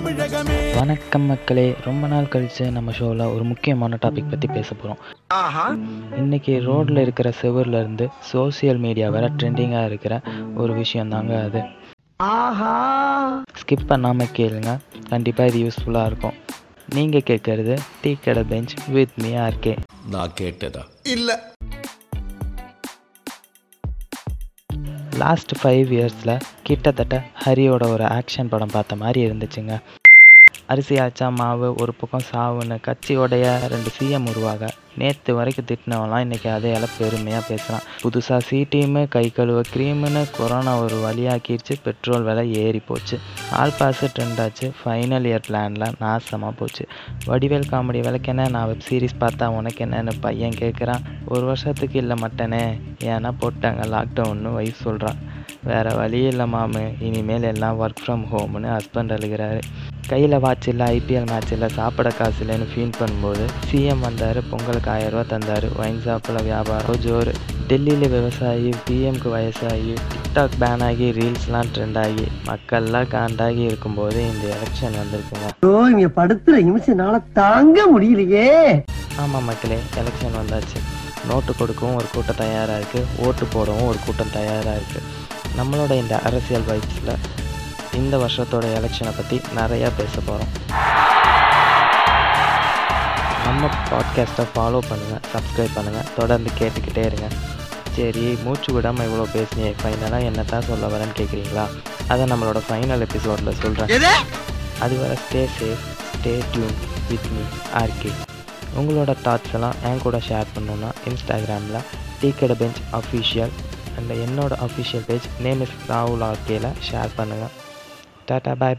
தமிழகமே. வணக்கம் மக்களே ரொம்ப நாள் கழிச்சு நம்ம ஷோவில் ஒரு முக்கியமான டாபிக் பற்றி பேச போகிறோம் இன்னைக்கு ரோட்டில் இருக்கிற செவர்ல இருந்து சோஷியல் மீடியா வர ட்ரெண்டிங்காக இருக்கிற ஒரு விஷயம் தாங்க அது. ஸ்கிப் பண்ணாமல் கேளுங்க கண்டிப்பாக இது யூஸ்ஃபுல்லாக இருக்கும். நீங்கள் கேட்குறது tea kadai bench with me RK நான் கேட்டதா? இல்ல. லாஸ்ட் ஃபைவ் இயர்ஸில் கிட்டத்தட்ட ஹரியோட ஒரு ஆக்ஷன் படம் பார்த்த மாதிரி இருந்துச்சுங்க. அரிசி ஆச்சா மாவு ஒரு பக்கம் சாவுன்னு கட்சியோடைய ரெண்டு சிஎம் உருவாக. நேற்று வரைக்கும் திட்டினவன்லாம் இன்றைக்கி அதையால் பெருமையாக பேசுகிறான் புதுசாக சீட்டியுமே கை கழுவ க்ரீமுன்னு கொரோனா ஒரு வழியாக்கிடுச்சு பெட்ரோல் விலை ஏறி போச்சு. ஆல் பாஸு ட்ரெண்ட் ஆச்சு ஃபைனல் இயர் பிளானில் நாசமாக போச்சு. வடிவேல் காமெடி விளக்கென்ன நான் வெப் சீரிஸ் பார்த்தா உனக்கு என்னன்னு பையன் கேட்குறான் ஒரு வருஷத்துக்கு இல்லை மட்டனே ஏன்னா போட்டாங்க லாக்டவுன்னு வயசு சொல்கிறான் வேறு வழி இல்லை மாமு. இனிமேல் எல்லாம் ஒர்க் ஃப்ரம் ஹோம்னு ஹஸ்பண்ட் அழுகிறாரு. கையில் வாட்ச் இல்லை ஐபிஎல் மேட்ச் இல்லை சாப்பிட காசு இல்லைன்னு ஃபீல் பண்ணும்போது சிஎம் வந்தார் பொங்கலுக்கு ஆயிரம் ரூபா தந்தார். ஒயின் ஷாப்பில் வியாபாரம் ஜோறு டெல்லியில் விவசாயி பிஎம்க்கு வயசாகி டிக்டாக் பேன் ஆகி ரீல்ஸ்லாம் ட்ரெண்ட் ஆகி மக்கள்லாம் காண்டாகி இருக்கும்போது இந்த எலெக்ஷன் வந்திருக்குங்க. ஐயோ இங்க படுத்துற நிமிஷம்னால தாங்க முடியலையே. ஆமாம் மக்களே எலெக்ஷன் வந்தாச்சு. நோட்டு கொடுக்கவும் ஒரு கூட்டம் தயாராக இருக்குது ஓட்டு போடவும் ஒரு கூட்டம் தயாராக இருக்குது நம்மளோட இந்த அரசியல் வைப்ஸில் இந்த வருஷத்தோட எலெக்ஷனை பற்றி நிறையா பேச போகிறோம் நம்ம பாட்காஸ்ட்டை ஃபாலோ பண்ணுங்கள் சப்ஸ்கிரைப் பண்ணுங்கள் தொடர்ந்து கேட்டுக்கிட்டே இருங்க. சரி மூச்சு விடாமல் இவ்வளோ பேசினியே ஃபைனலாக என்ன தான் சொல்ல வரேன்னு கேட்குறீங்களா அதை நம்மளோட ஃபைனல் எபிசோடில் சொல்கிறேன் அது வரை stay safe stay tuned with me RK உங்களோட தாட்ஸ் எல்லாம் என் கூட ஷேர் பண்ணணுன்னா இன்ஸ்டாகிராமில் tea kadai bench official and என்னோட அஃபிஷியல் பேஜ் நேம் இஸ் ராகுல் ஆர்கேல ஷேர் பண்ணுங்கள் டாட்டா பாய்